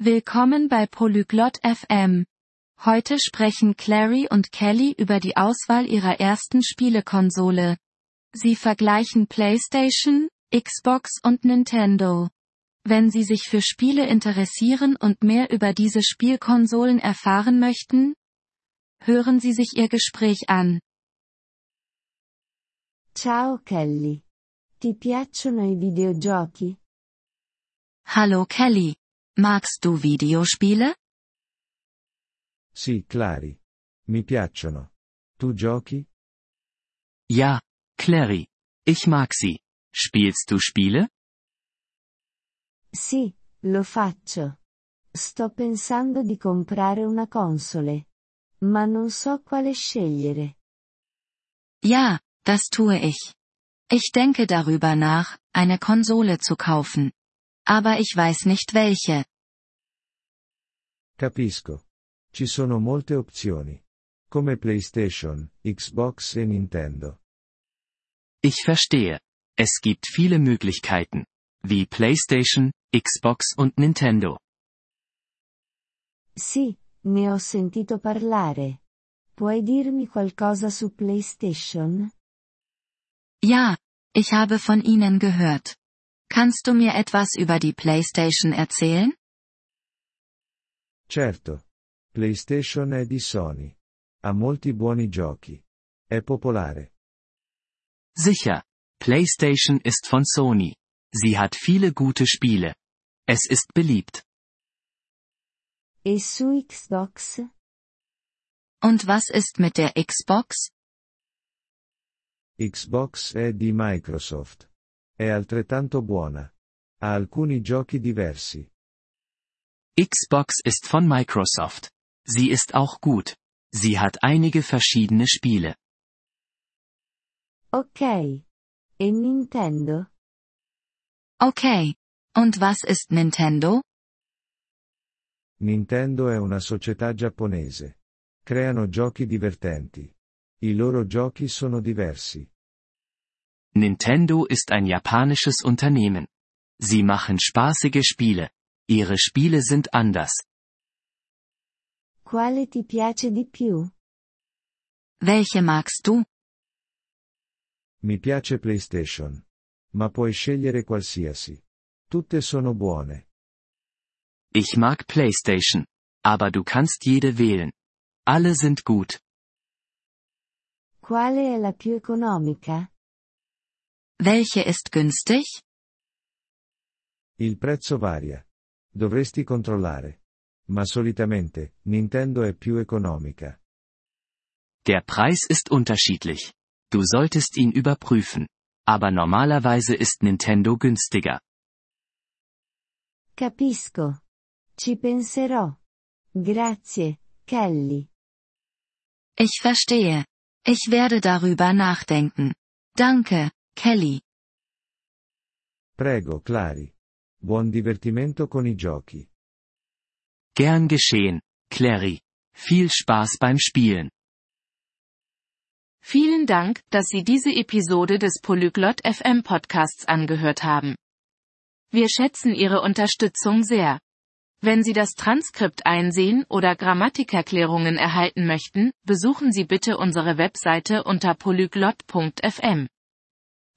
Willkommen bei Polyglot FM. Heute sprechen Clary und Kelly über die Auswahl ihrer ersten Spielekonsole. Sie vergleichen PlayStation, Xbox und Nintendo. Wenn Sie sich für Spiele interessieren und mehr über diese Spielkonsolen erfahren möchten, hören Sie sich Ihr Gespräch an. Ciao Kelly. Ti piacciono i videogiochi? Hallo Kelly. Magst du Videospiele? Sì, Clary. Mi piacciono. Tu giochi? Ja, Clary. Ich mag sie. Spielst du Spiele? Sì, lo faccio. Sto pensando di comprare una console. Ma non so quale scegliere. Ja, das tue ich. Ich denke darüber nach, eine Konsole zu kaufen. Aber ich weiß nicht welche. Capisco. Ci sono molte opzioni. Come PlayStation, Xbox e Nintendo. Ich verstehe. Es gibt viele Möglichkeiten. Wie PlayStation, Xbox und Nintendo. Sì, ne ho sentito parlare. Puoi dirmi qualcosa su PlayStation? Ja, ich habe von ihnen gehört. Kannst du mir etwas über die PlayStation erzählen? Certo. PlayStation è di Sony. Ha molti buoni giochi. È popolare. Sicher. PlayStation ist von Sony. Sie hat viele gute Spiele. Es ist beliebt. E su Xbox? Und was ist mit der Xbox? Xbox è di Microsoft. È altrettanto buona. Ha alcuni giochi diversi. Xbox ist von Microsoft. Sie ist auch gut. Sie hat einige verschiedene Spiele. Ok. E Nintendo? Okay. Und was ist Nintendo? Nintendo è una società giapponese. Creano giochi divertenti. I loro giochi sono diversi. Nintendo ist ein japanisches Unternehmen. Sie machen spaßige Spiele. Ihre Spiele sind anders. Quale ti piace di più? Welche magst du? Mi piace PlayStation. Ma puoi scegliere qualsiasi. Tutte sono buone. Ich mag PlayStation. Aber du kannst jede wählen. Alle sind gut. Quale è la più economica? Welche ist günstig? Il prezzo varia. Dovresti controllare. Ma solitamente, Nintendo è più economica. Der Preis ist unterschiedlich. Du solltest ihn überprüfen. Aber normalerweise ist Nintendo günstiger. Capisco. Ci penserò. Grazie, Kelly. Ich verstehe. Ich werde darüber nachdenken. Danke, Kelly. Prego, Clary. Buon divertimento con i giochi. Gern geschehen, Clary. Viel Spaß beim Spielen. Vielen Dank, dass Sie diese Episode des Polyglot FM Podcasts angehört haben. Wir schätzen Ihre Unterstützung sehr. Wenn Sie das Transkript einsehen oder Grammatikerklärungen erhalten möchten, besuchen Sie bitte unsere Webseite unter polyglot.fm.